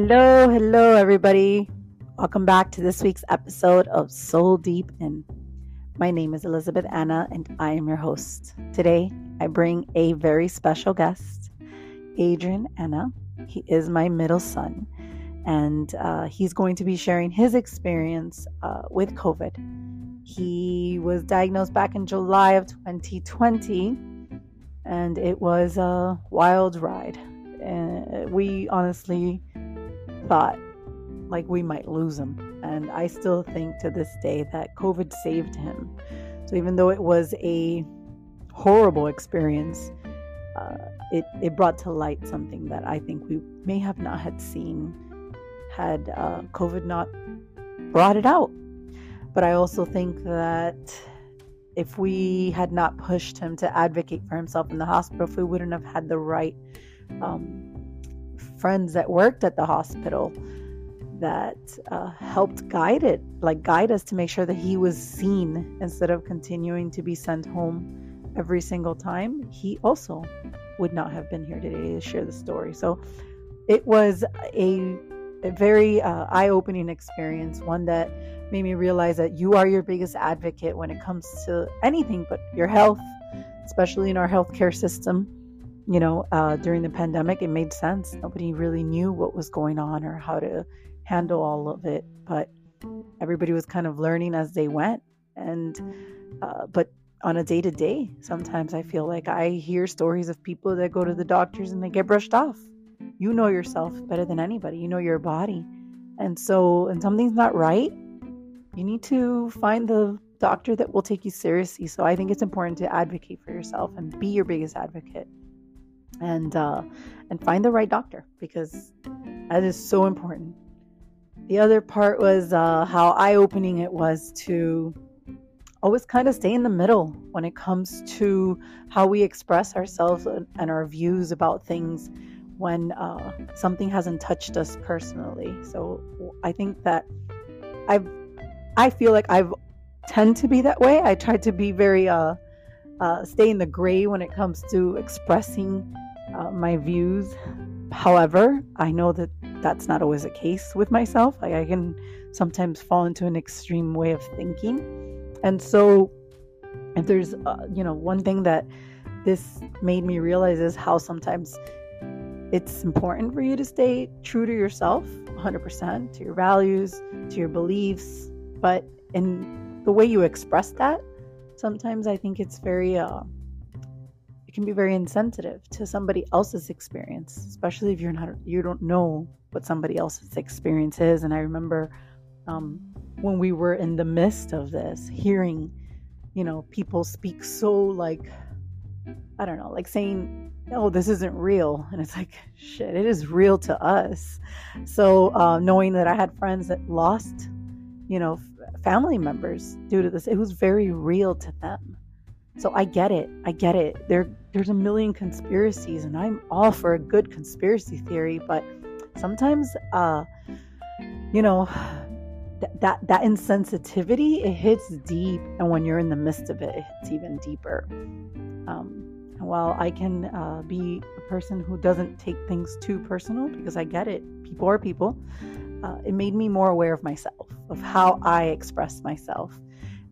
Hello, hello, everybody. Welcome back to this week's episode of Soul Deep In. My name is Elizabeth Anna, and I am your host. Today, I bring a very special guest, Adrian Anna. He is my middle son, and uh, he's going to be sharing his experience uh, with COVID. He was diagnosed back in July of 2020, and it was a wild ride. And we honestly thought like we might lose him. And I still think to this day that COVID saved him. So even though it was a horrible experience, uh, it, it brought to light something that I think we may have not had seen had uh, COVID not brought it out. But I also think that if we had not pushed him to advocate for himself in the hospital, if we wouldn't have had the right um, friends that worked at the hospital that uh, helped guide it, like guide us to make sure that he was seen instead of continuing to be sent home every single time, he also would not have been here today to share the story. So it was a, a very uh, eye opening experience, one that made me realize that you are your biggest advocate when it comes to anything but your health, especially in our healthcare system you know, uh, during the pandemic, it made sense. Nobody really knew what was going on or how to handle all of it, but everybody was kind of learning as they went. And, uh, but on a day to day, sometimes I feel like I hear stories of people that go to the doctors and they get brushed off. You know yourself better than anybody, you know your body. And so, and something's not right, you need to find the doctor that will take you seriously. So I think it's important to advocate for yourself and be your biggest advocate and uh, and find the right doctor because that is so important. The other part was uh, how eye opening it was to always kind of stay in the middle when it comes to how we express ourselves and our views about things when uh, something hasn't touched us personally. So I think that I've I feel like I've tend to be that way. I try to be very uh, uh, stay in the gray when it comes to expressing uh, my views. However, I know that that's not always the case with myself. I can sometimes fall into an extreme way of thinking. And so, if there's, uh, you know, one thing that this made me realize is how sometimes it's important for you to stay true to yourself 100%, to your values, to your beliefs. But in the way you express that, sometimes I think it's very, uh, it can be very insensitive to somebody else's experience, especially if you're not you don't know what somebody else's experience is. And I remember um, when we were in the midst of this, hearing, you know, people speak so like I don't know, like saying, "Oh, this isn't real," and it's like, shit, it is real to us. So uh, knowing that I had friends that lost, you know, family members due to this, it was very real to them so I get it. I get it. There there's a million conspiracies and I'm all for a good conspiracy theory, but sometimes uh you know that that, that insensitivity it hits deep and when you're in the midst of it it's even deeper. Um while I can uh, be a person who doesn't take things too personal because I get it, people are people, uh, it made me more aware of myself, of how I express myself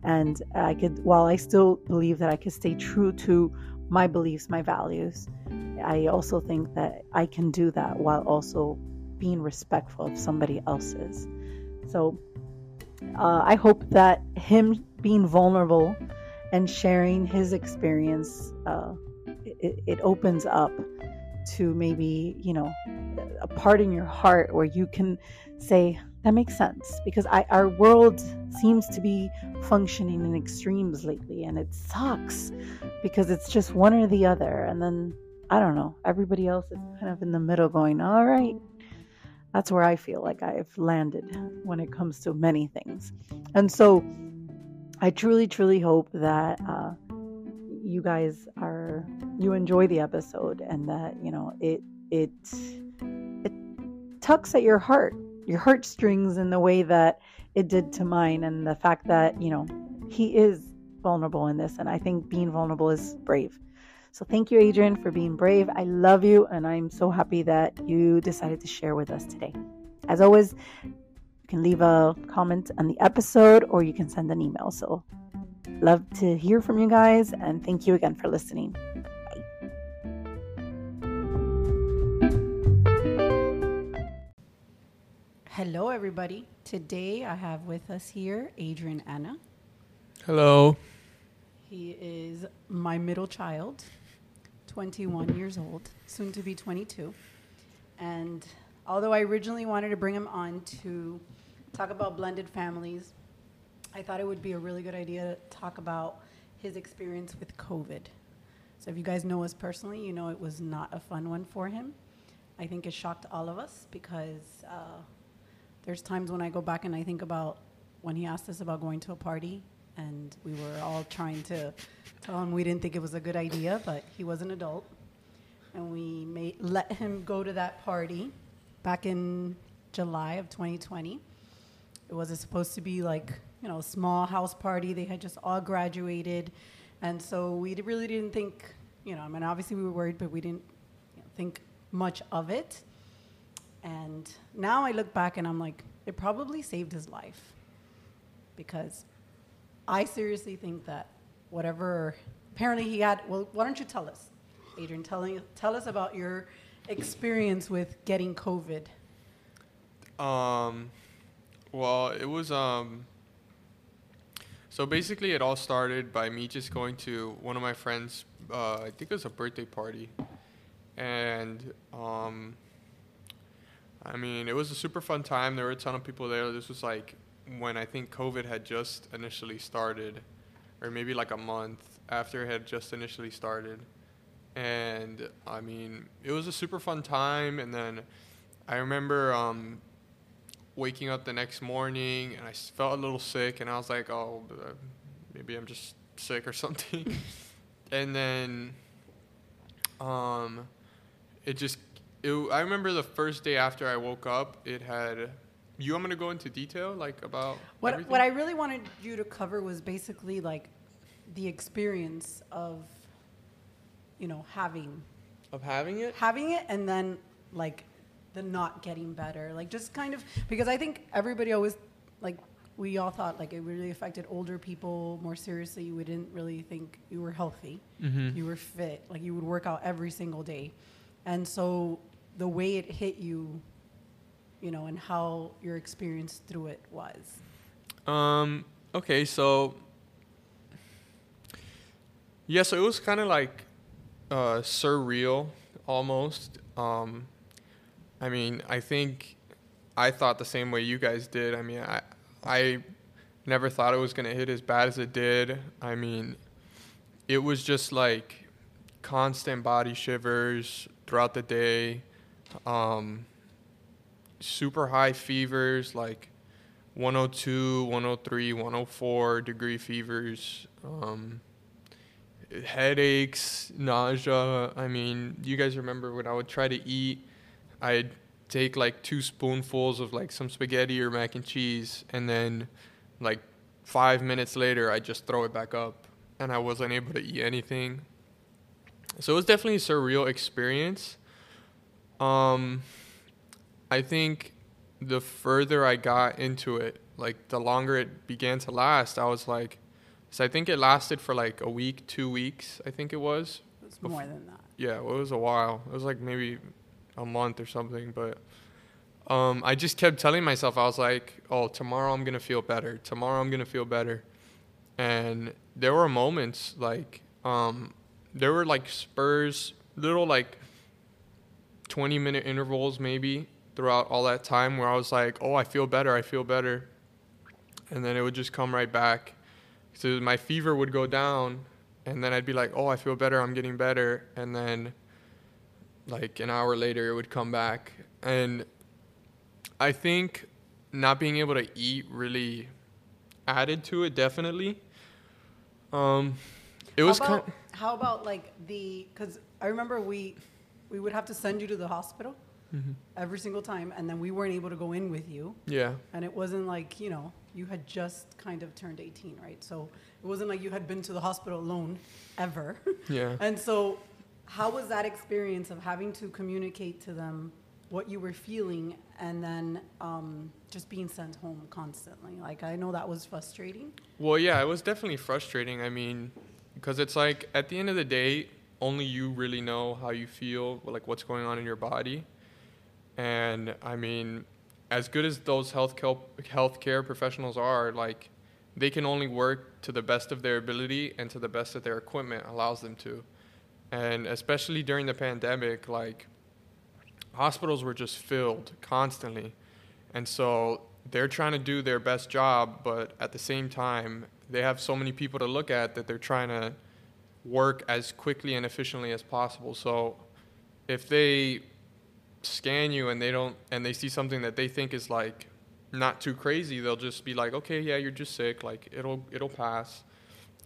and I could, while I still believe that I could stay true to my beliefs, my values, I also think that I can do that while also being respectful of somebody else's. So uh, I hope that him being vulnerable and sharing his experience, uh, it, it opens up to maybe, you know, a part in your heart where you can say, that makes sense because I, our world seems to be functioning in extremes lately and it sucks because it's just one or the other and then i don't know everybody else is kind of in the middle going all right. That's where i feel like i've landed when it comes to many things. And so i truly truly hope that uh, you guys are you enjoy the episode and that you know it it it tucks at your heart your heartstrings in the way that it did to mine and the fact that you know he is vulnerable in this and i think being vulnerable is brave so thank you adrian for being brave i love you and i'm so happy that you decided to share with us today As always, you can leave a comment on the episode or you can send an email. So, love to hear from you guys and thank you again for listening. Hello, everybody. Today I have with us here Adrian Anna. Hello. He is my middle child, 21 years old, soon to be 22. And although I originally wanted to bring him on to talk about blended families, I thought it would be a really good idea to talk about his experience with COVID. So, if you guys know us personally, you know it was not a fun one for him. I think it shocked all of us because uh, there's times when I go back and I think about when he asked us about going to a party, and we were all trying to tell him we didn't think it was a good idea, but he was an adult, and we made, let him go to that party back in July of 2020. It was supposed to be like you know a small house party. They had just all graduated, and so we really didn't think you know. I mean, obviously we were worried, but we didn't you know, think much of it. And now I look back and I'm like, it probably saved his life. Because I seriously think that whatever, apparently he had, well, why don't you tell us, Adrian, tell, tell us about your experience with getting COVID. Um, well, it was, um, so basically it all started by me just going to one of my friends, uh, I think it was a birthday party. And, um, I mean, it was a super fun time. There were a ton of people there. This was like when I think COVID had just initially started, or maybe like a month after it had just initially started. And I mean, it was a super fun time. And then I remember um, waking up the next morning and I felt a little sick, and I was like, oh, uh, maybe I'm just sick or something. and then um, it just it, I remember the first day after I woke up, it had. You want me to go into detail, like about what? Everything? What I really wanted you to cover was basically like the experience of, you know, having of having it, having it, and then like the not getting better, like just kind of because I think everybody always like we all thought like it really affected older people more seriously. We didn't really think you were healthy, mm-hmm. you were fit, like you would work out every single day, and so the way it hit you, you know, and how your experience through it was? Um, okay, so yeah, so it was kind of like uh, surreal almost. Um, I mean, I think I thought the same way you guys did. I mean, I I never thought it was gonna hit as bad as it did. I mean, it was just like constant body shivers throughout the day um, super high fevers like 102, 103, 104 degree fevers, um, headaches, nausea. I mean, you guys remember when I would try to eat, I'd take like two spoonfuls of like some spaghetti or mac and cheese, and then like five minutes later, I just throw it back up, and I wasn't able to eat anything. So it was definitely a surreal experience. Um, I think the further I got into it, like the longer it began to last, I was like, so I think it lasted for like a week, two weeks. I think it was. It's more than that. Yeah, well, it was a while. It was like maybe a month or something, but um, I just kept telling myself, I was like, oh, tomorrow I'm gonna feel better. Tomorrow I'm gonna feel better. And there were moments like, um, there were like spurs, little like 20 minute intervals maybe throughout all that time where I was like, oh, I feel better, I feel better. And then it would just come right back. So my fever would go down, and then I'd be like, oh, I feel better, I'm getting better. And then, like, an hour later, it would come back. And I think not being able to eat really added to it, definitely. Um, it was how about, kind. How about, like, the. Because I remember we we would have to send you to the hospital mm-hmm. every single time, and then we weren't able to go in with you. Yeah. And it wasn't like you know you had just kind of turned 18, right? So it wasn't like you had been to the hospital alone ever. Yeah. and so, how was that experience of having to communicate to them what you were feeling and then um, just being sent home constantly. Like, I know that was frustrating. Well, yeah, it was definitely frustrating. I mean, because it's like at the end of the day, only you really know how you feel, like what's going on in your body. And I mean, as good as those health healthcare professionals are, like they can only work to the best of their ability and to the best that their equipment allows them to. And especially during the pandemic, like hospitals were just filled constantly. And so they're trying to do their best job, but at the same time, they have so many people to look at that they're trying to work as quickly and efficiently as possible. So if they scan you and they don't and they see something that they think is like not too crazy, they'll just be like, "Okay, yeah, you're just sick. Like it'll it'll pass."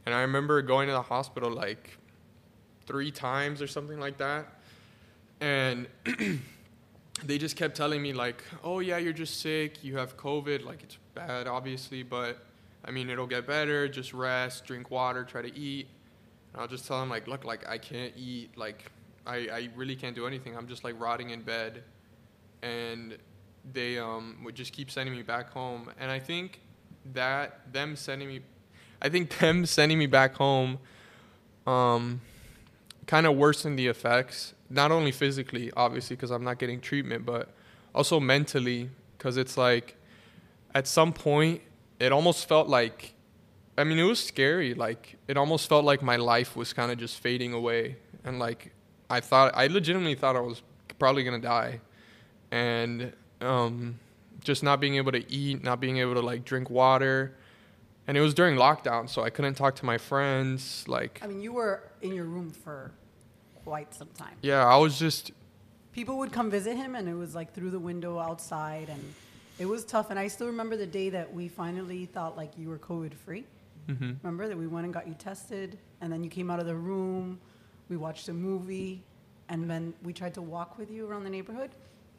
And I remember going to the hospital like 3 times or something like that. And they just kept telling me like, "Oh yeah, you're just sick. You have COVID. Like it's bad obviously, but I mean, it'll get better. Just rest, drink water, try to eat." And I'll just tell them like, "Look, like I can't eat. Like I, I really can't do anything. I'm just like rotting in bed. And they um, would just keep sending me back home. And I think that them sending me, I think them sending me back home um, kind of worsened the effects, not only physically, obviously, because I'm not getting treatment, but also mentally, because it's like at some point, it almost felt like, I mean, it was scary. Like, it almost felt like my life was kind of just fading away. And like, I thought I legitimately thought I was probably gonna die, and um, just not being able to eat, not being able to like drink water, and it was during lockdown, so I couldn't talk to my friends. Like, I mean, you were in your room for quite some time. Yeah, I was just. People would come visit him, and it was like through the window outside, and it was tough. And I still remember the day that we finally thought like you were COVID free. Mm-hmm. Remember that we went and got you tested, and then you came out of the room we watched a movie, and then we tried to walk with you around the neighborhood,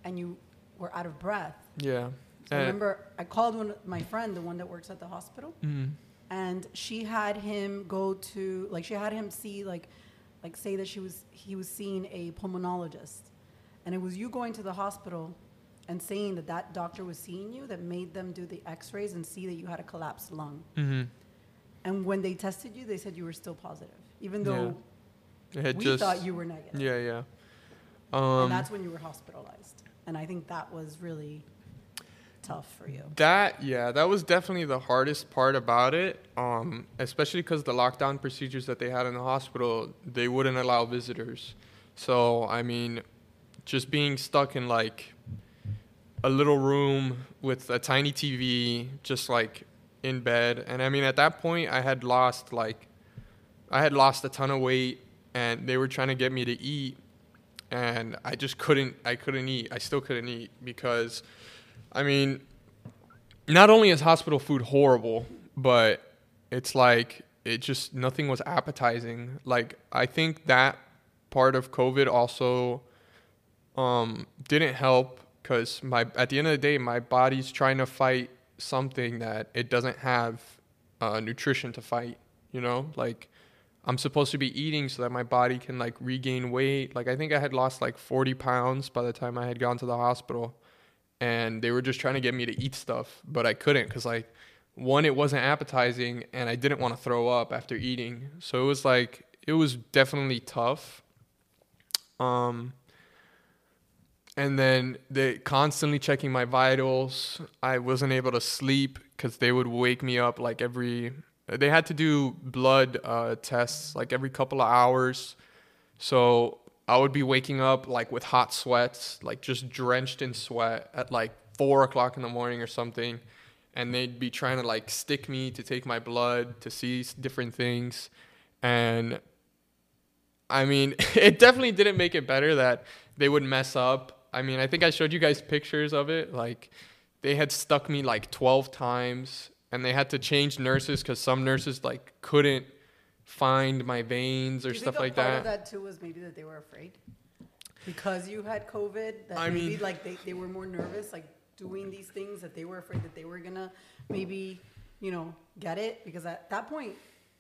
and you were out of breath. Yeah. So I remember I called one my friend, the one that works at the hospital, mm-hmm. and she had him go to like she had him see like like say that she was he was seeing a pulmonologist, and it was you going to the hospital and saying that that doctor was seeing you that made them do the X-rays and see that you had a collapsed lung. Mm-hmm. And when they tested you, they said you were still positive, even though it we just, thought you were negative. Yeah, yeah. Um, and that's when you were hospitalized. And I think that was really tough for you. That yeah, that was definitely the hardest part about it. Um, especially because the lockdown procedures that they had in the hospital, they wouldn't allow visitors. So I mean, just being stuck in like a little room with a tiny TV, just like in bed. And I mean, at that point, I had lost like, I had lost a ton of weight and they were trying to get me to eat and I just couldn't I couldn't eat. I still couldn't eat because I mean not only is hospital food horrible, but it's like it just nothing was appetizing. Like I think that part of COVID also um, didn't help because my at the end of the day my body's trying to fight something that it doesn't have uh, nutrition to fight. You know, like I'm supposed to be eating so that my body can like regain weight. Like I think I had lost like 40 pounds by the time I had gone to the hospital, and they were just trying to get me to eat stuff, but I couldn't because like one it wasn't appetizing and I didn't want to throw up after eating. So it was like it was definitely tough. Um and then they constantly checking my vitals. I wasn't able to sleep cuz they would wake me up like every they had to do blood uh, tests like every couple of hours. So I would be waking up like with hot sweats, like just drenched in sweat at like four o'clock in the morning or something. And they'd be trying to like stick me to take my blood to see different things. And I mean, it definitely didn't make it better that they would mess up. I mean, I think I showed you guys pictures of it. Like, they had stuck me like 12 times and they had to change nurses because some nurses like couldn't find my veins or stuff like that. Part of that too was maybe that they were afraid because you had COVID. That I maybe mean, like they, they were more nervous, like doing these things that they were afraid that they were gonna maybe you know get it because at that point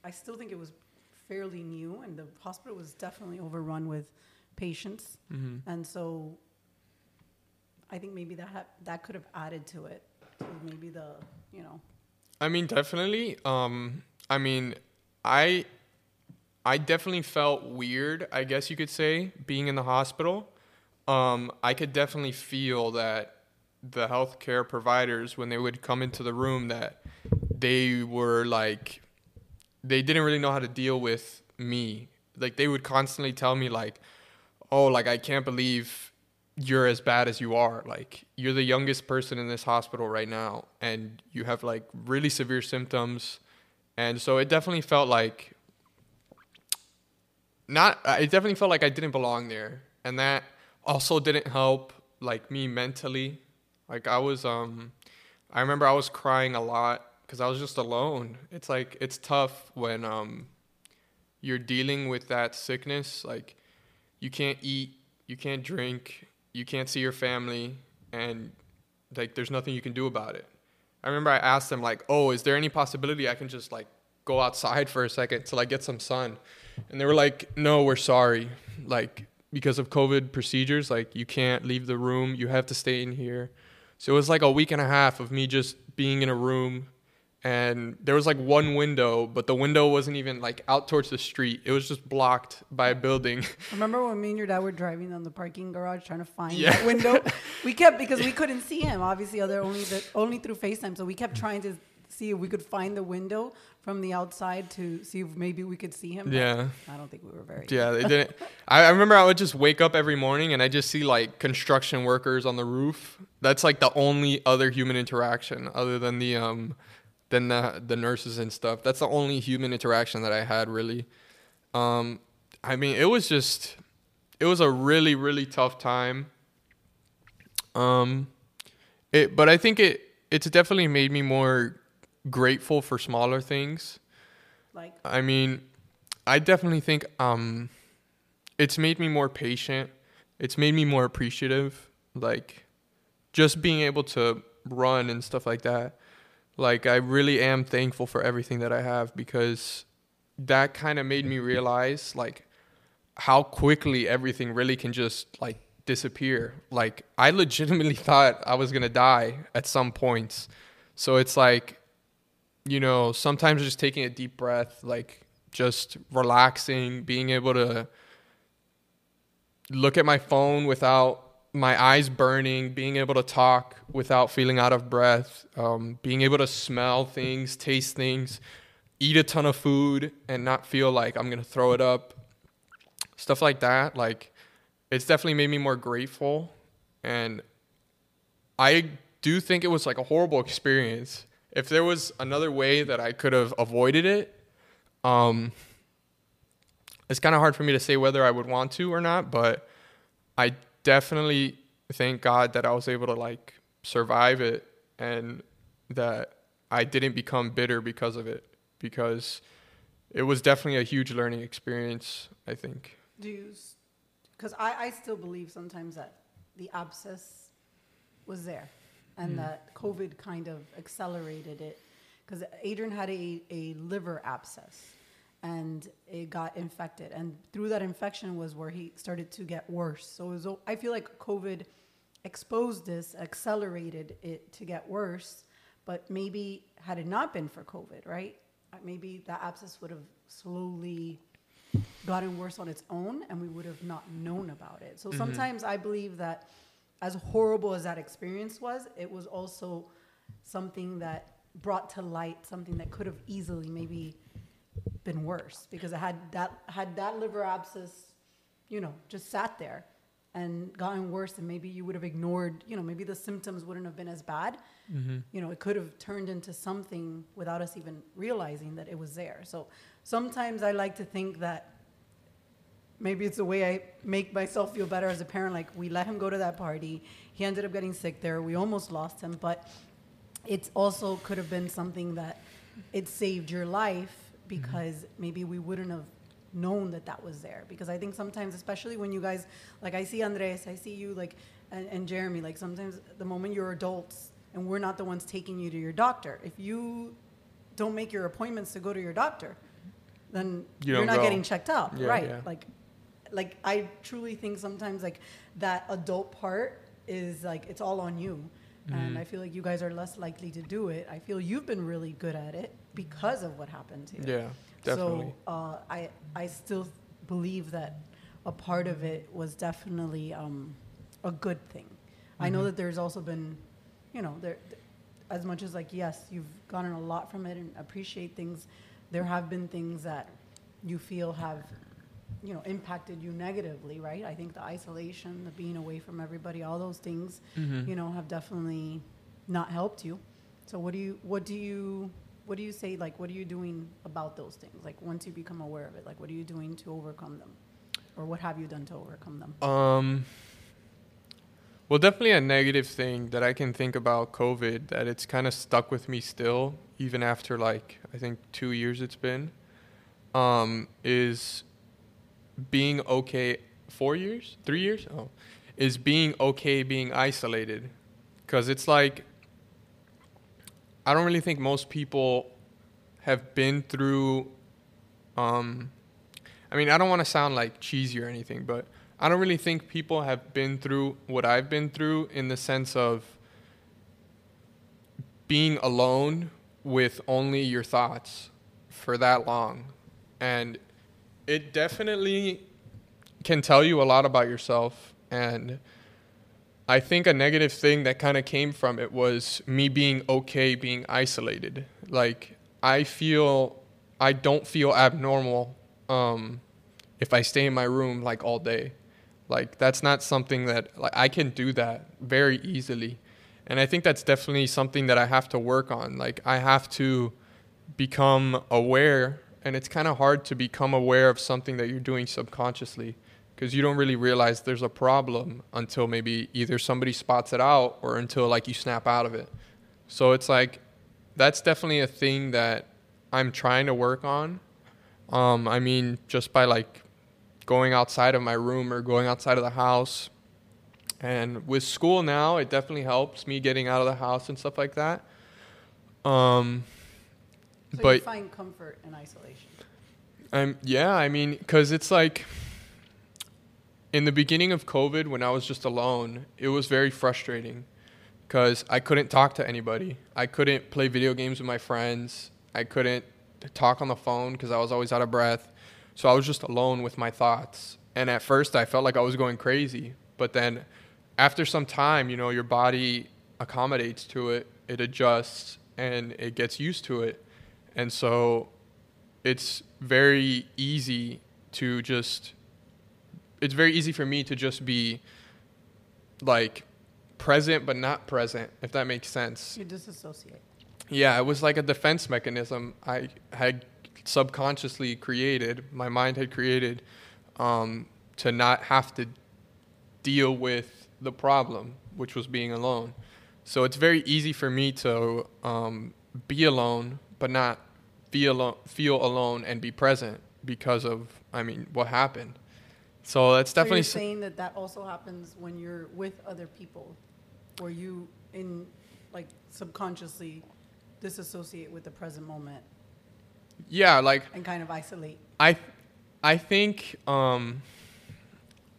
I still think it was fairly new and the hospital was definitely overrun with patients mm-hmm. and so I think maybe that ha- that could have added to it. To maybe the you know. I mean, definitely. Um, I mean, I I definitely felt weird. I guess you could say being in the hospital. Um, I could definitely feel that the healthcare providers when they would come into the room that they were like they didn't really know how to deal with me. Like they would constantly tell me like, "Oh, like I can't believe you're as bad as you are. Like you're the youngest person in this hospital right now and you have like really severe symptoms." And so it definitely felt like not it definitely felt like I didn't belong there. And that also didn't help like me mentally. Like I was um I remember I was crying a lot cuz I was just alone. It's like it's tough when um you're dealing with that sickness like you can't eat, you can't drink, you can't see your family and like there's nothing you can do about it. I remember I asked them like, "Oh, is there any possibility I can just like go outside for a second till I get some sun?" And they were like, "No, we're sorry. Like because of COVID procedures, like you can't leave the room. You have to stay in here. So it was like a week and a half of me just being in a room and there was like one window, but the window wasn't even like out towards the street. It was just blocked by a building. I remember when me and your dad were driving down the parking garage trying to find yeah. that window? we kept because we couldn't see him. Obviously, other only the, only through FaceTime. So we kept trying to see if we could find the window from the outside to see if maybe we could see him. Yeah. I don't think we were very. Yeah, they didn't. I, I remember I would just wake up every morning and I just see like construction workers on the roof. That's like the only other human interaction other than the um, than the the nurses and stuff. That's the only human interaction that I had really. Um, I mean, it was just, it was a really really tough time. Um, it, but I think it it's definitely made me more grateful for smaller things. Like I mean, I definitely think um it's made me more patient. It's made me more appreciative. Like just being able to run and stuff like that. Like I really am thankful for everything that I have because that kind of made me realize like how quickly everything really can just like disappear. Like I legitimately thought I was going to die at some points. So it's like you know, sometimes just taking a deep breath, like just relaxing, being able to look at my phone without my eyes burning, being able to talk without feeling out of breath, um, being able to smell things, taste things, eat a ton of food and not feel like I'm to throw it up. Stuff like that. Like, it's definitely made me more grateful. And I do think it was like a horrible experience if there was another way that I could have avoided it, um, it's kind of hard for me to say whether I would want to or not, but I definitely thank God that I was able to like survive it and that I didn't become bitter because of it because it was definitely a huge learning experience, I think. Do you, because I, I still believe sometimes that the abscess was there and mm. that COVID kind of accelerated it because Adrian had a, a liver abscess and it got infected. And through that infection was where he started to get worse. So was, i feel like covid exposed this accelerated it to get worse but maybe had it not been for covid right uh, maybe that abscess would have slowly gotten worse on its own and we would have not known about it. So mm-hmm. sometimes i believe that as horrible as that experience was, it was also something that brought to light something that could have easily maybe been worse because I had that had that liver abscess, you know, just sat there and gotten worse and maybe you would have ignored, you know, maybe the symptoms wouldn't have been as bad. Mm-hmm. You know, it could have turned into something without us even realizing that it was there. So sometimes I like to think that maybe it's the way I make myself feel better as a parent. Like we let him go to that party. He ended up getting sick there. We almost lost him, but it also could have been something that it saved your life because mm-hmm. maybe we wouldn't have known that that was there. Because I think sometimes, especially when you guys, like I see Andres, I see you, like, and, and Jeremy, like sometimes the moment you're adults and we're not the ones taking you to your doctor, if you don't make your appointments to go to your doctor, then you are not go. getting checked out, yeah, right? Yeah. Like like I truly think sometimes like that adult part is like it's all on you. Mm-hmm. And I feel like you guys are less likely to do it. I feel you've been really good at it because of what happened to you. Yeah, definitely. So uh, I I still believe that a part of it was definitely um, a good thing. I know Mhm. that there's also been, you know, there as much as like yes, you've gotten a lot from it and appreciate things. There have been things that you feel have, you know, impacted you negatively, right? I think the isolation, the being away from everybody, all those things, Mhm. you know, have definitely not helped you. So what do you what do you what do you say like what are you doing about those things? Like once you become aware of it, like what are you doing to overcome them? Or what have you done to overcome them? Um, well, definitely a negative thing that I can think about COVID that it's kind of stuck with me still, even after like I think two years it's been, um, is being okay. Four years, three years, oh, is being okay being isolated, because it's like I don't really think most people have been through. Um, I mean, I don't want to sound like cheesy or anything, but I don't really think people have been through what I've been through in the sense of being alone with only your thoughts for that long. And it definitely can tell you a lot about yourself. And I think a negative thing that kind of came from it was me being okay being isolated. Like, I feel, I don't feel abnormal um, if I stay in my room like all day. Like that's not something that like I can do that very easily. And I think that's definitely something that I have to work on. Like I have to become aware and it's kind of hard to become aware of something that you're doing subconsciously because you don't really realize there's a problem until maybe either somebody spots it out or until like you snap out of it. So it's like that's definitely a thing that I'm trying to work on. Um, I mean, just by like going outside of my room or going outside of the house. And with school now, it definitely helps me getting out of the house and stuff like that. Um, So you but find comfort in isolation. I'm yeah, I mean, because it's like in the beginning of COVID, when I was just alone, it was very frustrating because I couldn't talk to anybody. I couldn't play video games with my friends. I couldn't talk on the phone because I was always out of breath. So I was just alone with my thoughts. And at first, I felt like I was going crazy. But then after some time, you know, your body accommodates to it, it adjusts, and it gets used to it. And so it's very easy to just it's very easy for me to just be like present but not present if that makes sense You disassociate. yeah it was like a defense mechanism i had subconsciously created my mind had created um, to not have to deal with the problem which was being alone so it's very easy for me to um, be alone but not feel alone, feel alone and be present because of I mean what happened. So that's So definitely you're s- saying that that also happens when you're with other people, where you in like subconsciously disassociate with the present moment yeah like and kind of isolate. I I think um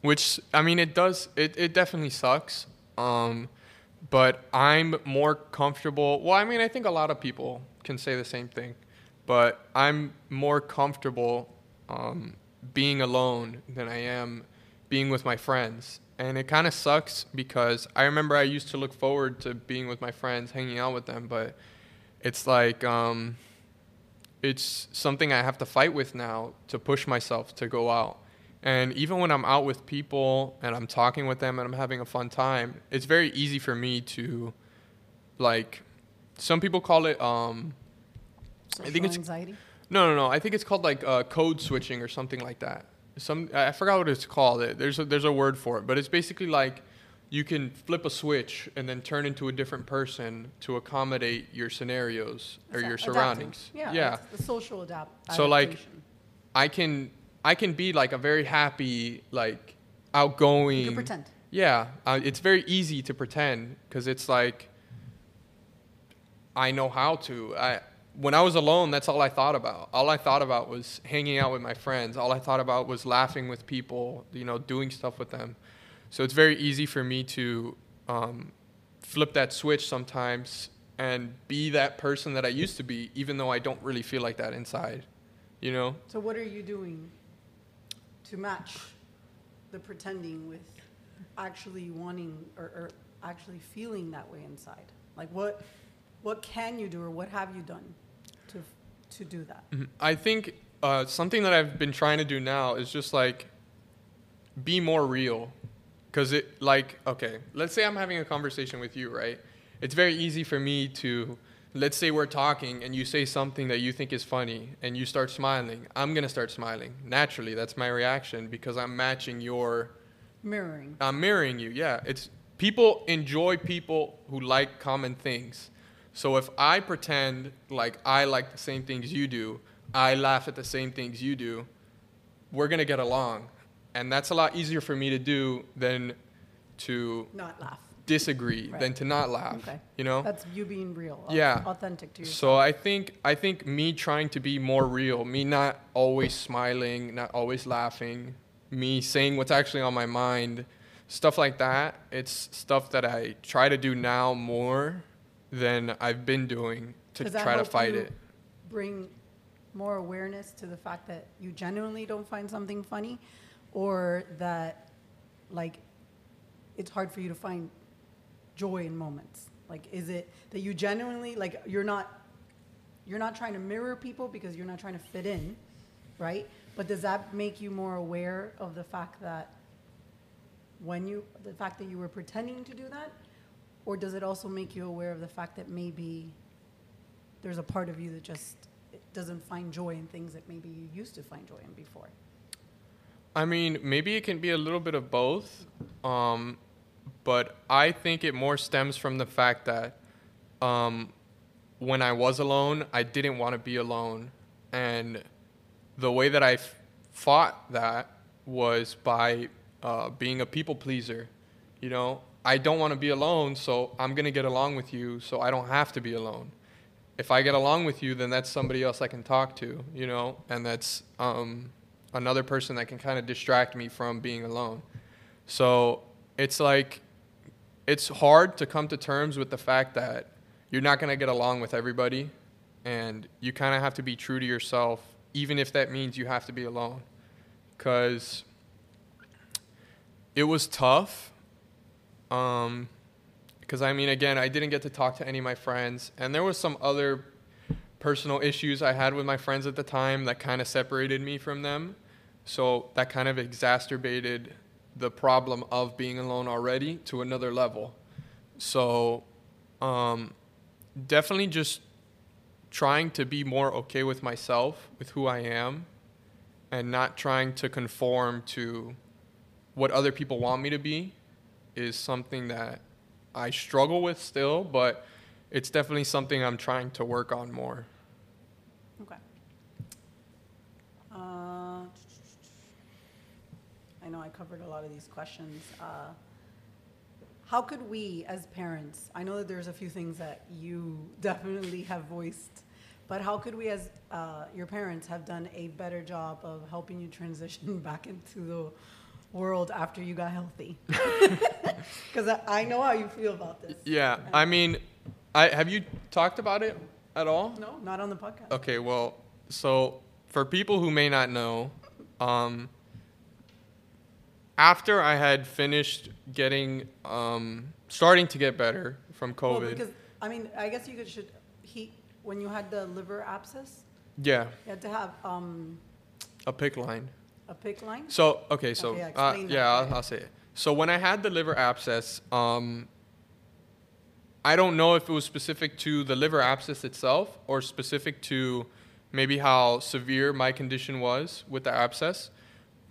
which I mean it does it, it definitely sucks. Um but I'm more comfortable well I mean I think a lot of people can say the same thing. But I'm more comfortable um being alone than I am being with my friends. And it kind of sucks because I remember I used to look forward to being with my friends, hanging out with them, but it's like um it's something I have to fight with now to push myself to go out. And even when I'm out with people and I'm talking with them and I'm having a fun time, it's very easy for me to like some people call it um I think it's anxiety. No, no, no. I think it's called like uh, code switching or something like that. Some I forgot what it's called. There's a, there's a word for it, but it's basically like you can flip a switch and then turn into a different person to accommodate your scenarios or your surroundings. adapting. yeah. it's the social adapt. So, like. I can I can be like a very happy, like outgoing. you can pretend. Yeah, uh, it's very easy to pretend because it's like I know how to. I when I was alone, that's all I thought about. All I thought about was hanging out with my friends. All I thought about was laughing with people, you know, doing stuff with them. So it's very easy for me to um, flip that switch sometimes and be that person that I used to be, even though I don't really feel like that inside. You know? So what are you doing to match the pretending with actually wanting or, or actually feeling that way inside? Like what what can you do or what have you done to do that? Mhm. I think uh, something that I've been trying to do now is just like be more real. Because it, like, okay, let's say I'm having a conversation with you, right? It's very easy for me to, let's say we're talking and you say something that you think is funny and you start smiling. I'm going to start smiling. Naturally, that's my reaction because I'm matching your, Mirroring. I'm mirroring you. Yeah. It's people enjoy people who like common things. So if I pretend like I like the same things you do, I laugh at the same things you do, we're going to get along. And that's a lot easier for me to do than to Not laugh. disagree, Right. than to not laugh. Okay. You know? That's you being real. Yeah. Authentic to yourself. So I think I think me trying to be more real, me not always smiling, not always laughing, me saying what's actually on my mind, stuff like that. It's stuff that I try to do now more than I've been doing to try to fight you it. Bring more awareness to the fact that you genuinely don't find something funny, or that, like, it's hard for you to find joy in moments. Like, is it that you genuinely like you're not you're not trying to mirror people because you're not trying to fit in, right? But does that make you more aware of the fact that when you the fact that you were pretending to do that, or does it also make you aware of the fact that maybe there's a part of you that just doesn't find joy in things that maybe you used to find joy in before? I mean, maybe it can be a little bit of both, um, but I think it more stems from the fact that um, when I was alone, I didn't want to be alone, and the way that I f- fought that was by uh, being a people pleaser. You know, I don't want to be alone, so I'm gonna get along with you, so I don't have to be alone. If I get along with you, then that's somebody else I can talk to, you know, and that's um, another person that can kind of distract me from being alone. So it's like, it's hard to come to terms with the fact that you're not going to get along with everybody, and you kind of have to be true to yourself, even if that means you have to be alone. Because it was tough. Um, because I mean, again, I didn't get to talk to any of my friends, and there was some other personal issues I had with my friends at the time that kind of separated me from them. So that kind of exacerbated the problem of being alone already to another level. So um, definitely just trying to be more okay with myself, with who I am, and not trying to conform to what other people want me to be is something that I struggle with still, but it's definitely something I'm trying to work on more. Okay. Uh, I know I covered a lot of these questions. Uh, how could we, as parents, I know that there's a few things that you definitely have voiced, but how could we, as uh, your parents, have done a better job of helping you transition back into the world after you got healthy? Because I, I know how you feel about this. Yeah, I mean, I have you talked about it at all? No, not on the podcast. Okay, well, so for people who may not know, um, after I had finished getting, um, starting to get better from Well, COVID, because I mean, I guess you could should he when you had the liver abscess, yeah, you had to have um, a PICC line. A PICC line. So okay, so Okay, yeah, uh, explain that. yeah, I'll, I'll say it. So when I had the liver abscess, um, I don't know if it was specific to the liver abscess itself or specific to maybe how severe my condition was with the abscess,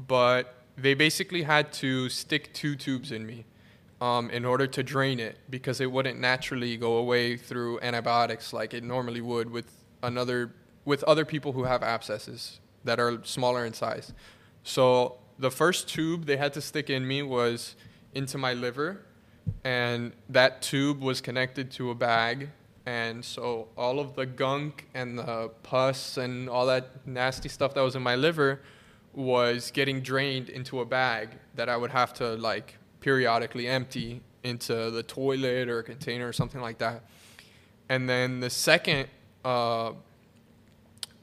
but they basically had to stick two tubes in me um, in order to drain it because it wouldn't naturally go away through antibiotics like it normally would with another with other people who have abscesses that are smaller in size. So the first tube they had to stick in me was into my liver, and that tube was connected to a bag. And so all of the gunk and the pus and all that nasty stuff that was in my liver was getting drained into a bag that I would have to like periodically empty into the toilet or a container or something like that. And then the second, uh,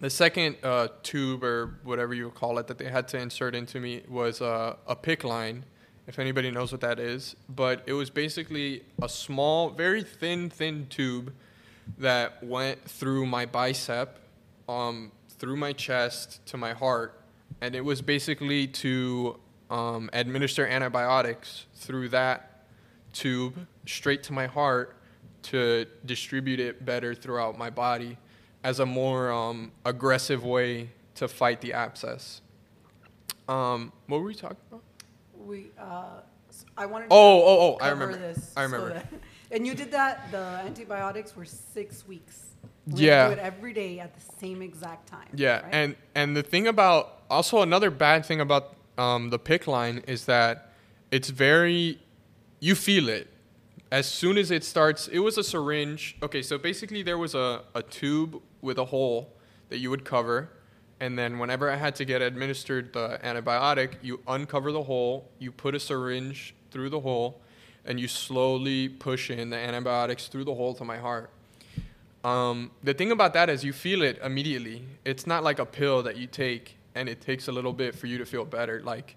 the second uh, tube or whatever you call it that they had to insert into me was uh, a PICC line, if anybody knows what that is. But it was basically a small, very thin, thin tube that went through my bicep, um, through my chest to my heart, and it was basically to um, administer antibiotics through that tube straight to my heart to distribute it better throughout my body as a more um, aggressive way to fight the abscess. Um, what were we talking about? We, uh, I wanted to Oh, oh, oh, I remember. this. I so remember. that- and you did that, the antibiotics were six weeks. We Yeah. do it every day at the same exact time. Yeah, right? and and the thing about also another bad thing about um, the PICC line is that it's very you feel it as soon as it starts. It was a syringe. Okay, so basically there was a, a tube with a hole that you would cover, and then whenever I had to get administered the antibiotic, you uncover the hole, you put a syringe through the hole, and you slowly push in the antibiotics through the hole to my heart. Um, the thing about that is you feel it immediately. It's not like a pill that you take and it takes a little bit for you to feel better. Like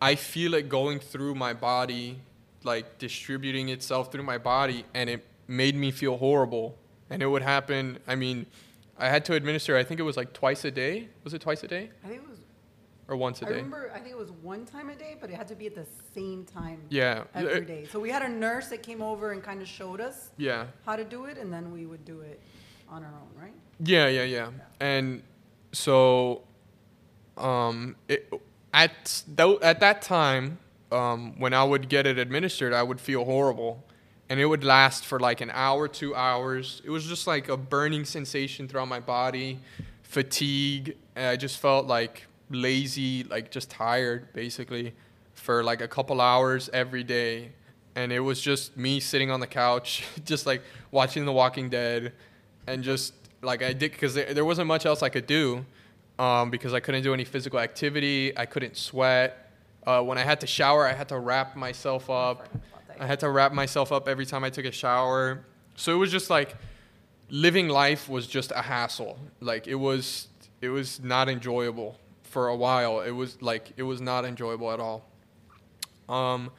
I feel it going through my body, like distributing itself through my body, and it made me feel horrible. And it would happen. I mean, I had to administer. I think it was like twice a day. Was it twice a day I think it was, or once a I day? I remember, I think it was one time a day, but it had to be at the same time Yeah. every day. So we had a nurse that came over and kind of showed us Yeah. how to do it, and then we would do it on our own, right? Yeah, yeah, yeah. And so, um, it, at tho- at that time, um, when I would get it administered, I would feel horrible, and it would last for like an hour, two hours. It was just like a burning sensation throughout my body, fatigue. I just felt like lazy, like just tired, basically, for like a couple hours every day. And it was just me sitting on the couch, just like watching The Walking Dead and just like I did because there, there wasn't much else I could do um, because I couldn't do any physical activity. I couldn't sweat. Uh, when I had to shower, I had to wrap myself up. I had to wrap myself up every time I took a shower. So it was just like living life was just a hassle. Like it was it was not enjoyable for a while. It was like it was not enjoyable at all. Um,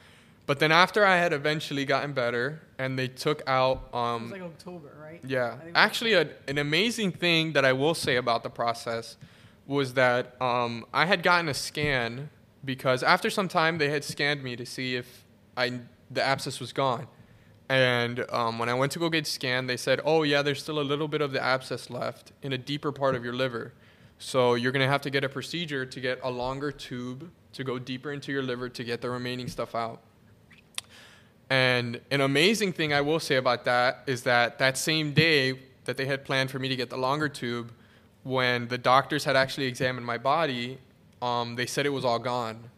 but then after I had eventually gotten better and they took out It um, was like October, right? yeah. I think it was Actually, a, an amazing thing that I will say about the process was that um, I had gotten a scan because after some time they had scanned me to see if I the abscess was gone. And um, when I went to go get scanned, they said, "Oh yeah, there's still a little bit of the abscess left in a deeper part of your liver, so you're gonna have to get a procedure to get a longer tube to go deeper into your liver to get the remaining stuff out." And an amazing thing I will say about that is that that same day that they had planned for me to get the longer tube, when the doctors had actually examined my body, um, they said it was all gone.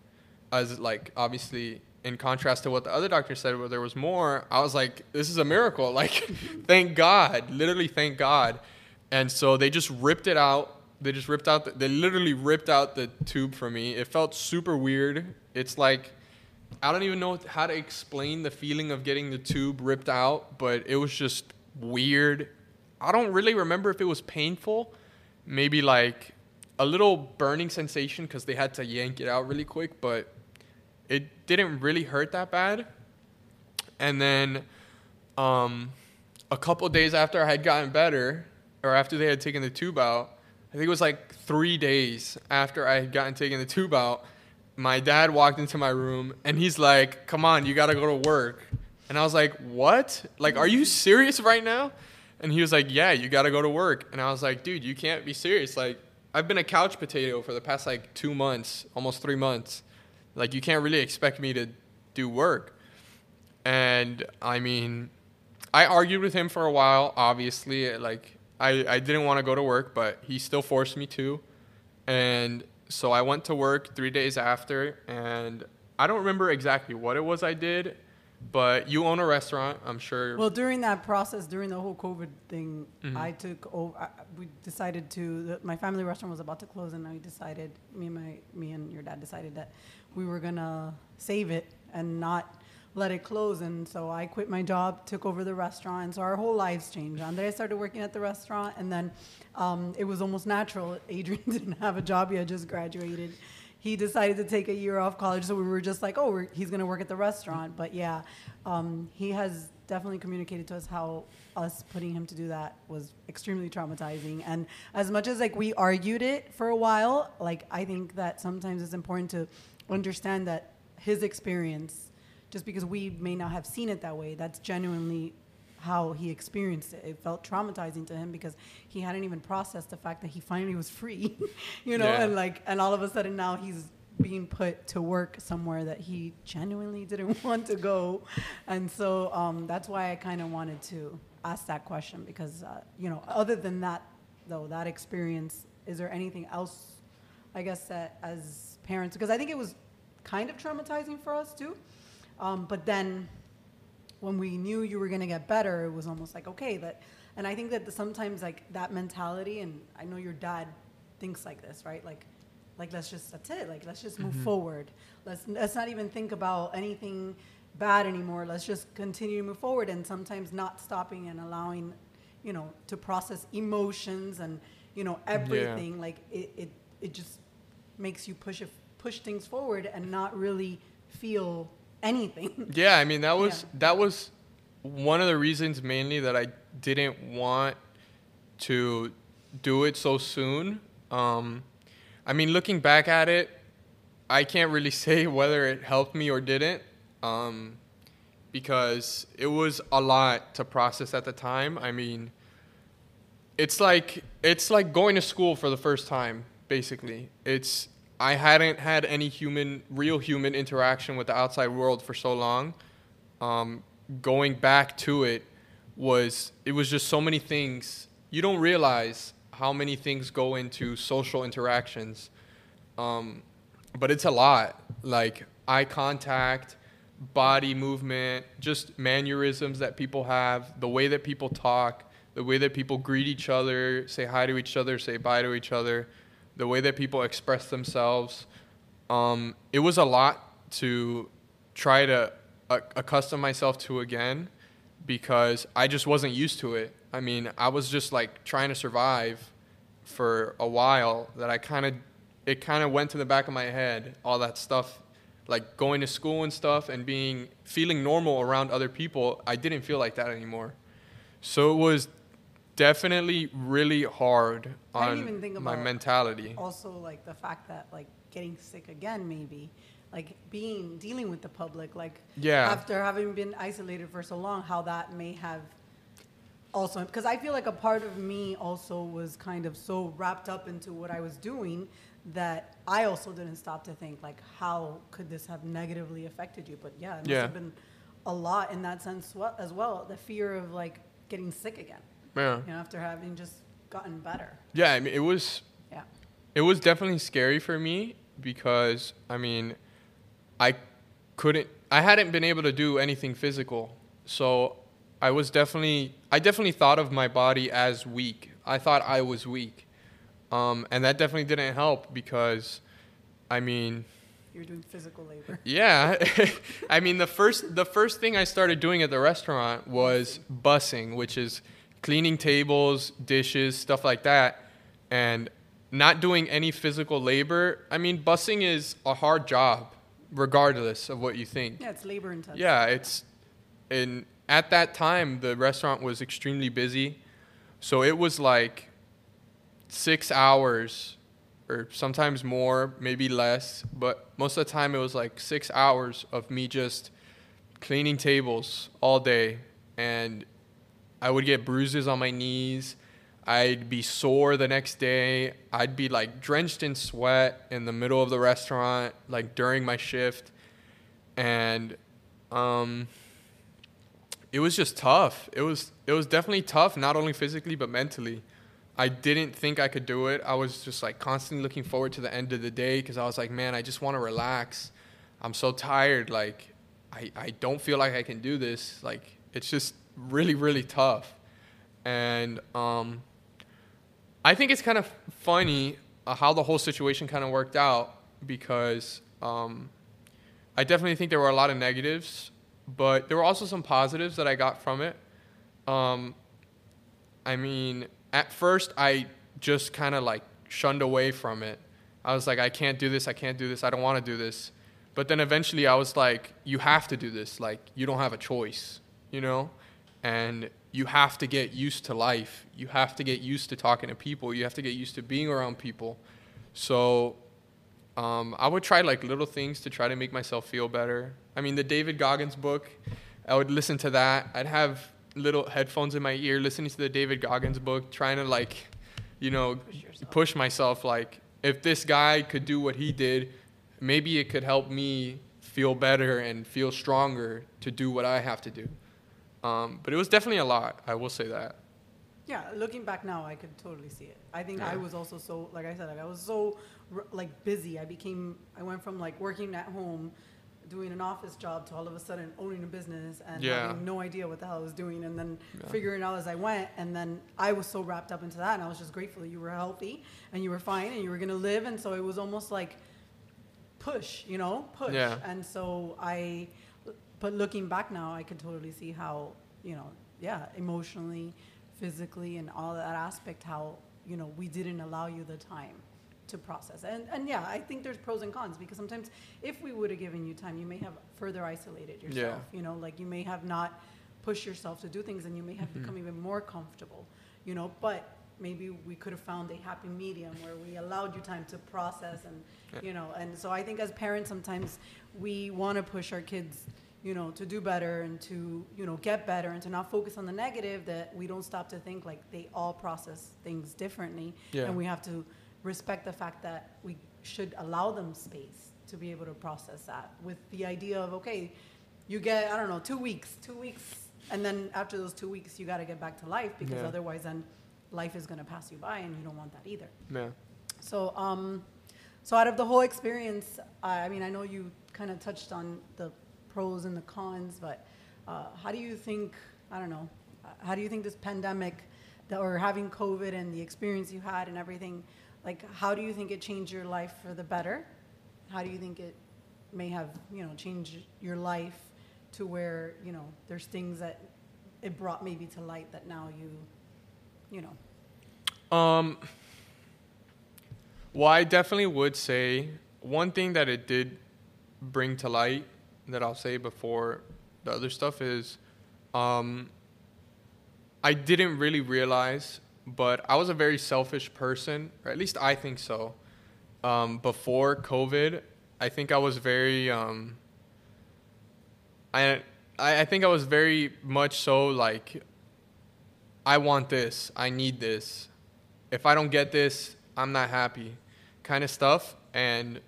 As like obviously in contrast to what the other doctor said, where there was more, I was like, this is a miracle. Like, thank God, literally thank God. And so they just ripped it out. They just ripped out. The, they literally ripped out the tube for me. It felt super weird. It's like I don't even know how to explain the feeling of getting the tube ripped out, but it was just weird. I don't really remember if it was painful. Maybe like a little burning sensation because they had to yank it out really quick, but it didn't really hurt that bad. And then um, a couple days after I had gotten better, or after they had taken the tube out, I think it was like three days after I had gotten taken the tube out, my dad walked into my room and he's like, "Come on, you gotta go to work." And I was like, "What? Like, are you serious right now?" And he was like, "Yeah, you gotta go to work." And I was like, "Dude, you can't be serious. Like, I've been a couch potato for the past like two months, almost three months. Like, you can't really expect me to do work." And I mean, I argued with him for a while. Obviously, like I, I didn't want to go to work, but he still forced me to. And so I went to work three days after, and I don't remember exactly what it was I did, but you own a restaurant, I'm sure. Well, during that process, during the whole COVID thing, Mhm. I took over. I, we decided to. The, my family restaurant was about to close, and I decided, me and my me and your dad decided that we were gonna save it and not let it close. And so I quit my job, took over the restaurant, and so our whole lives changed. Andrea started working at the restaurant, and then um, it was almost natural. Adrian didn't have a job; he had just graduated. He decided to take a year off college, so we were just like, "Oh, he's going to work at the restaurant." But yeah, um, he has definitely communicated to us how us putting him to do that was extremely traumatizing. And as much as like we argued it for a while, like I think that sometimes it's important to understand that his experience just because we may not have seen it that way, that's genuinely how he experienced it. It felt traumatizing to him because he hadn't even processed the fact that he finally was free, you know, yeah. and like, and all of a sudden now he's being put to work somewhere that he genuinely didn't want to go. And so um, that's why I kind of wanted to ask that question because, uh, you know, other than that, though, that experience, is there anything else, I guess, that as parents, because I think it was kind of traumatizing for us too um, but then when we knew you were going to get better, it was almost like, okay, that, and I think that sometimes like that mentality, and I know your dad thinks like this, right? Like, like let's just, that's it. Like, let's just move mm-hmm. forward. Let's, let's not even think about anything bad anymore. Let's just continue to move forward. And sometimes not stopping and allowing, you know, to process emotions and, you know, everything. Yeah. Like it, it, it just makes you push push things forward and not really feel anything. Yeah, I mean that was yeah. that was one of the reasons mainly that I didn't want to do it so soon. Um, I mean, looking back at it, I can't really say whether it helped me or didn't, um, because it was a lot to process at the time. I mean, it's like it's like going to school for the first time. Basically, it's I hadn't had any human, real human interaction with the outside world for so long. Um, going back to it was, it was just so many things. You don't realize how many things go into social interactions. Um, but it's a lot. Like eye contact, body movement, just mannerisms that people have, the way that people talk, the way that people greet each other, say hi to each other, say bye to each other the way that people express themselves. Um, it was a lot to try to uh, accustom myself to again because I just wasn't used to it. I mean, I was just like trying to survive for a while that I kind of it kind of went to the back of my head all that stuff like going to school and stuff and being feeling normal around other people i didn't feel like that anymore so it was definitely really hard on my mentality. Also, like the fact that like getting sick again, maybe like being dealing with the public, like yeah, after having been isolated for so long, how that may have also because I feel like a part of me also was kind of so wrapped up into what I was doing that I also didn't stop to think like how could this have negatively affected you? But yeah, it must yeah. have been a lot in that sense as well. The fear of like getting sick again. Yeah. You know, after having just gotten better. Yeah, I mean, it was. Yeah. It was definitely scary for me because I mean, I couldn't. I hadn't been able to do anything physical, so I was definitely. I definitely thought of my body as weak. I thought I was weak, um, and that definitely didn't help because, I mean. You're doing physical labor. Yeah, I mean the first the first thing I started doing at the restaurant was bussing, which is cleaning tables, dishes, stuff like that, and not doing any physical labor. I mean, bussing is a hard job, regardless of what you think. Yeah, it's labor intensive. Yeah, it's and at that time the restaurant was extremely busy, so it was like six hours or sometimes more, maybe less, but most of the time it was like six hours of me just cleaning tables all day and I would get bruises on my knees. I'd be sore the next day. I'd be like drenched in sweat in the middle of the restaurant, like during my shift. And um, it was just tough. It was it was definitely tough, not only physically but mentally. I didn't think I could do it. I was just like constantly looking forward to the end of the day because I was like, man, I just want to relax. I'm so tired. Like, I, I don't feel like I can do this. Like, it's just really, really tough. And um, I think it's kind of funny uh, how the whole situation kind of worked out because um, I definitely think there were a lot of negatives but there were also some positives that I got from it. Um, I mean, at first I just kind of like shunned away from it. I was like, I can't do this. I can't do this. I don't want to do this. But then eventually I was like, you have to do this. Like, you don't have a choice, you know? And you have to get used to life. You have to get used to talking to people. You have to get used to being around people. So um, I would try like little things to try to make myself feel better. I mean, the David Goggins book, I would listen to that. I'd have little headphones in my ear listening to the David Goggins book, trying to like, you know, push, push myself. Like, if this guy could do what he did, maybe it could help me feel better and feel stronger to do what I have to do. Um, but it was definitely a lot. I will say that. Yeah, looking back now, I could totally see it. I think yeah. I was also so, like I said, like I was so like busy. I became, I went from like working at home, doing an office job, to all of a sudden owning a business and yeah. having no idea what the hell I was doing, and then yeah. figuring out as I went. And then I was so wrapped up into that, and I was just grateful that you were healthy and you were fine and you were gonna live. And so it was almost like push, you know, push. Yeah. And so I, but looking back now, I can totally see how, you know, yeah, emotionally physically and all that aspect how you know we didn't allow you the time to process and and yeah i think there's pros and cons because sometimes if we would have given you time you may have further isolated yourself yeah. you know like you may have not pushed yourself to do things and you may have mm-hmm. become even more comfortable you know but maybe we could have found a happy medium where we allowed you time to process and yeah. you know and so i think as parents sometimes we want to push our kids you know, to do better and to, you know, get better and to not focus on the negative, that we don't stop to think like they all process things differently. Yeah. And we have to respect the fact that we should allow them space to be able to process that with the idea of, okay, you get, I don't know, two weeks, two weeks, and then after those two weeks, you got to get back to life because yeah. otherwise then life is going to pass you by and you don't want that either. Yeah. So, um, so out of the whole experience, I mean, I know you kind of touched on the pros and the cons, but uh, how do you think, I don't know, how do you think this pandemic or having COVID and the experience you had and everything, like how do you think it changed your life for the better? How do you think it may have, you know, changed your life to where, you know, there's things that it brought maybe to light that now you, you know? Um, well, I definitely would say one thing that it did bring to light that I'll say before the other stuff is um, I didn't really realize, but I was a very selfish person, or at least I think so. Um, before COVID, I think I was very, um, I, I think I was very much so like, I want this, I need this. If I don't get this, I'm not happy, kind of stuff. And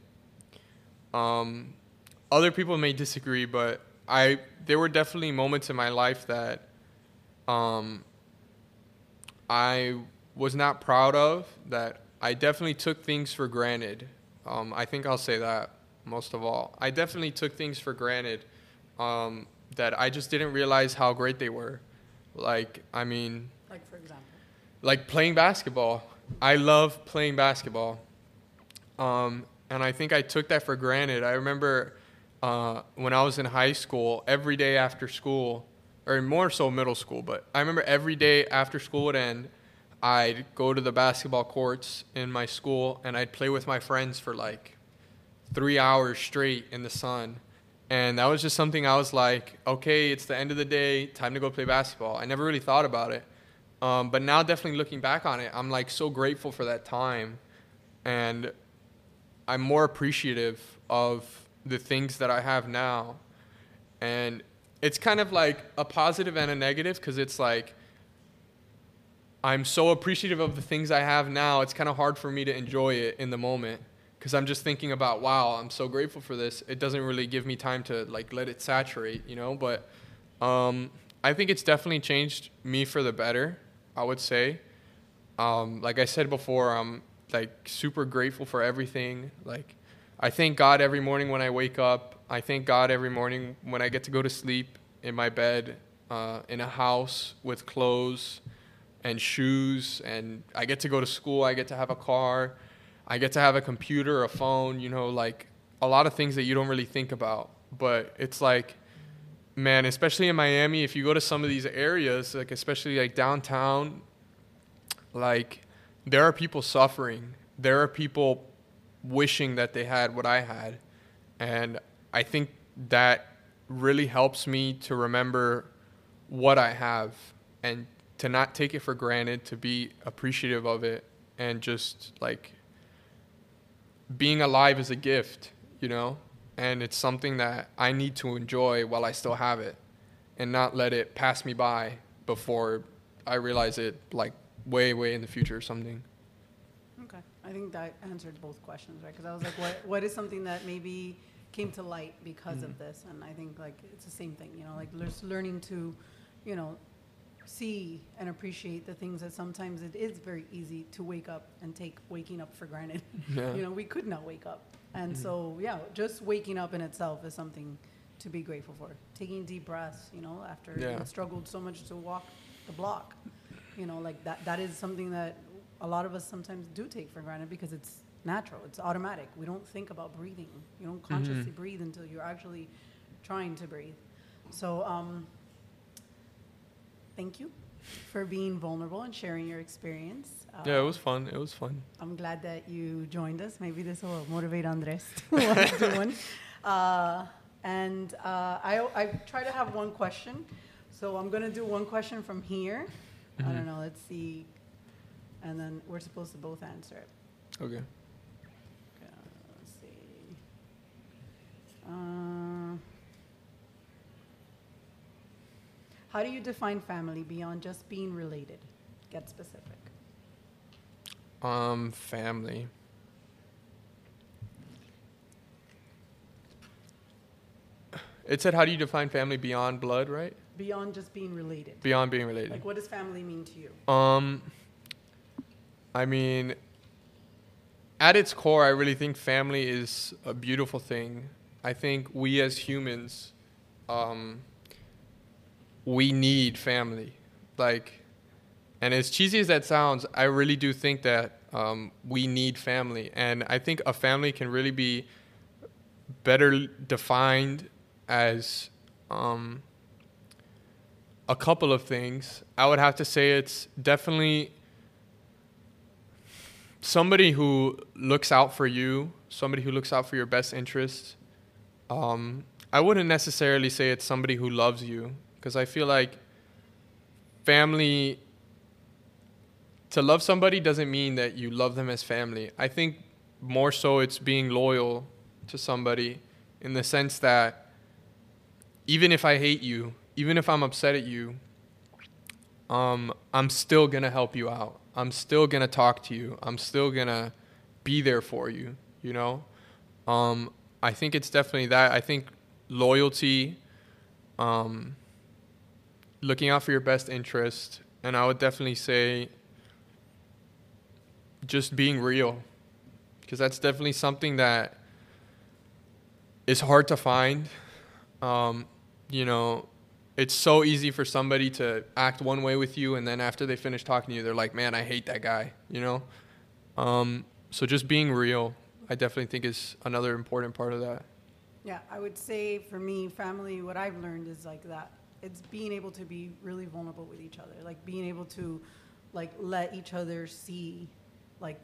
um, other people may disagree, but I there were definitely moments in my life that um, I was not proud of. That I definitely took things for granted. Um, I think I'll say that most of all. I definitely took things for granted um, that I just didn't realize how great they were. Like I mean, like for example, like playing basketball. I love playing basketball. Um, and I think I took that for granted. I remember uh, when I was in high school, every day after school, or more so middle school, but I remember every day after school would end, I'd go to the basketball courts in my school and I'd play with my friends for like three hours straight in the sun. And that was just something I was like, okay, it's the end of the day, time to go play basketball. I never really thought about it. Um, but now, definitely looking back on it, I'm like so grateful for that time. And I'm more appreciative of the things that I have now. And it's kind of like a positive and a negative because it's like I'm so appreciative of the things I have now. It's kind of hard for me to enjoy it in the moment because I'm just thinking about, wow, I'm so grateful for this. It doesn't really give me time to like let it saturate, you know. But um, I think it's definitely changed me for the better. I would say. Um, like I said before, I'm like super grateful for everything. Like I thank God every morning when I wake up. I thank God every morning when I get to go to sleep in my bed, uh, in a house with clothes and shoes, and I get to go to school. I get to have a car. I get to have a computer, a phone, you know, like a lot of things that you don't really think about. But it's like man, especially in Miami, if you go to some of these areas, like especially like downtown, like there are people suffering. There are people wishing that they had what I had. And I think that really helps me to remember what I have and to not take it for granted, to be appreciative of it and just like being alive is a gift, you know? And it's something that I need to enjoy while I still have it and not let it pass me by before I realize it like way, way in the future or something. I think that answered both questions, right? Because I was like, what, what is something that maybe came to light because of mm-hmm. this? And I think like it's the same thing, you know, like just learning to, you know, see and appreciate the things that sometimes it is very easy to wake up and take waking up for granted. Yeah. you know, we could not wake up. And mm-hmm. so, yeah, just waking up in itself is something to be grateful for. Taking deep breaths, you know, after you Yeah. struggled so much to walk the block. You know, like that that is something that a lot of us sometimes do take for granted because it's natural, it's automatic. We don't think about breathing. You don't consciously breathe until you're actually trying to breathe. So, um, thank you for being vulnerable and sharing your experience. Yeah, it Uh, was fun. It was fun. I'm glad that you joined us. Maybe this will motivate Andres to want to do one. Uh, and uh, I, I try to have one question. So I'm going to do one question from here. I don't know. Let's see. And then we're supposed to both answer it. Okay. Let's see. Uh, how do you define family beyond just being related? Get specific. Um, family. It said, how do you define family beyond blood, right? Beyond just being related. Beyond being related. Like, what does family mean to you? Um, I mean, at its core, I really think family is a beautiful thing. I think we as humans, um, we need family. Like, and as cheesy as that sounds, I really do think that um, we need family. And I think a family can really be better defined as um, a couple of things. I would have to say it's definitely somebody who looks out for you, somebody who looks out for your best interests. Um, I wouldn't necessarily say it's somebody who loves you because I feel like family to love somebody doesn't mean that you love them as family. I think more so it's being loyal to somebody in the sense that even if I hate you, even if I'm upset at you, um, I'm still gonna help you out. I'm still gonna talk to you. I'm still gonna be there for you. You know, um, I think it's definitely that. I think loyalty, um, looking out for your best interest, and I would definitely say just being real, because that's definitely something that is hard to find. Um, you know, it's so easy for somebody to act one way with you, and then after they finish talking to you, they're like, "Man, I hate that guy." You know, um, so just being real, I definitely think is another important part of that. Yeah, I would say for me, family, what I've learned is like that. It's being able to be really vulnerable with each other, like being able to, like, let each other see, like,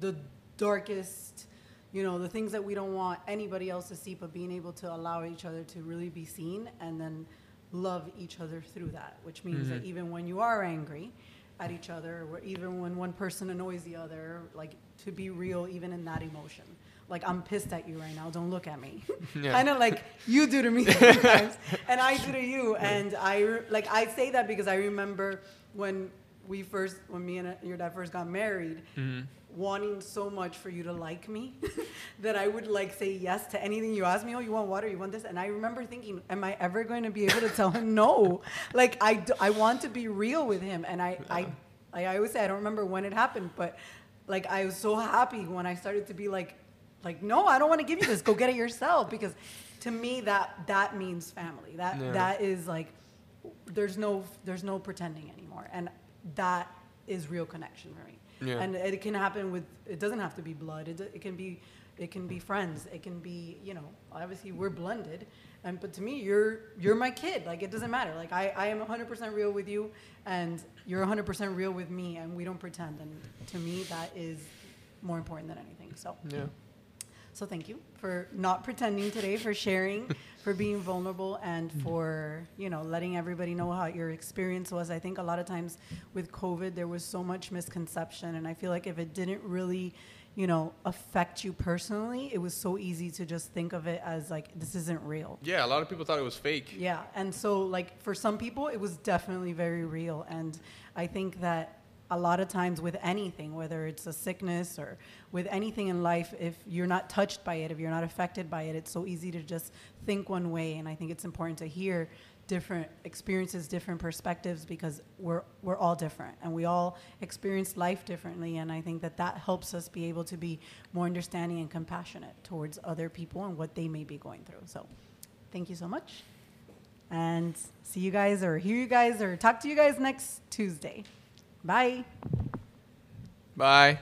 the darkest, you know, the things that we don't want anybody else to see, but being able to allow each other to really be seen and then love each other through that, which means that even when you are angry at each other, or even when one person annoys the other, like, to be real even in that emotion. Like, I'm pissed at you right now, don't look at me. Yeah. kind of like you do to me sometimes, and I do to you. And I re- like I say that because I remember when we first, when me and uh, your dad first got married, wanting so much for you to like me that I would like say yes to anything you ask me. Oh, you want water? You want this? And I remember thinking, am I ever going to be able to tell him no? Like I, d- I want to be real with him, and I, I, I, I always say I don't remember when it happened, but like I was so happy when I started to be like like no i don't want to give you this go get it yourself because to me that that means family that Yeah. that is like there's no there's no pretending anymore and that is real connection for me Yeah. and it can happen with it doesn't have to be blood it, it can be it can be friends it can be you know obviously we're blended And but to me, you're you're my kid. Like it doesn't matter. Like I, I am 100% real with you, and you're 100% real with me, and we don't pretend. And to me, that is more important than anything. So Yeah. so thank you for not pretending today, for sharing, for being vulnerable, and for you know letting everybody know how your experience was. I think a lot of times with COVID, there was so much misconception, and I feel like if it didn't really, you know, affect you personally, it was so easy to just think of it as like this isn't real. Yeah, a lot of people thought it was fake. Yeah, and so like for some people, it was definitely very real, and I think that a lot of times with anything, whether it's a sickness or with anything in life, if you're not touched by it, if you're not affected by it, it's so easy to just think one way, and I think it's important to hear different experiences, different perspectives, because we're we're all different, and we all experience life differently, and I think that that helps us be able to be more understanding and compassionate towards other people and what they may be going through. So, thank you so much and see you guys or hear you guys or talk to you guys next Tuesday. Bye. Bye.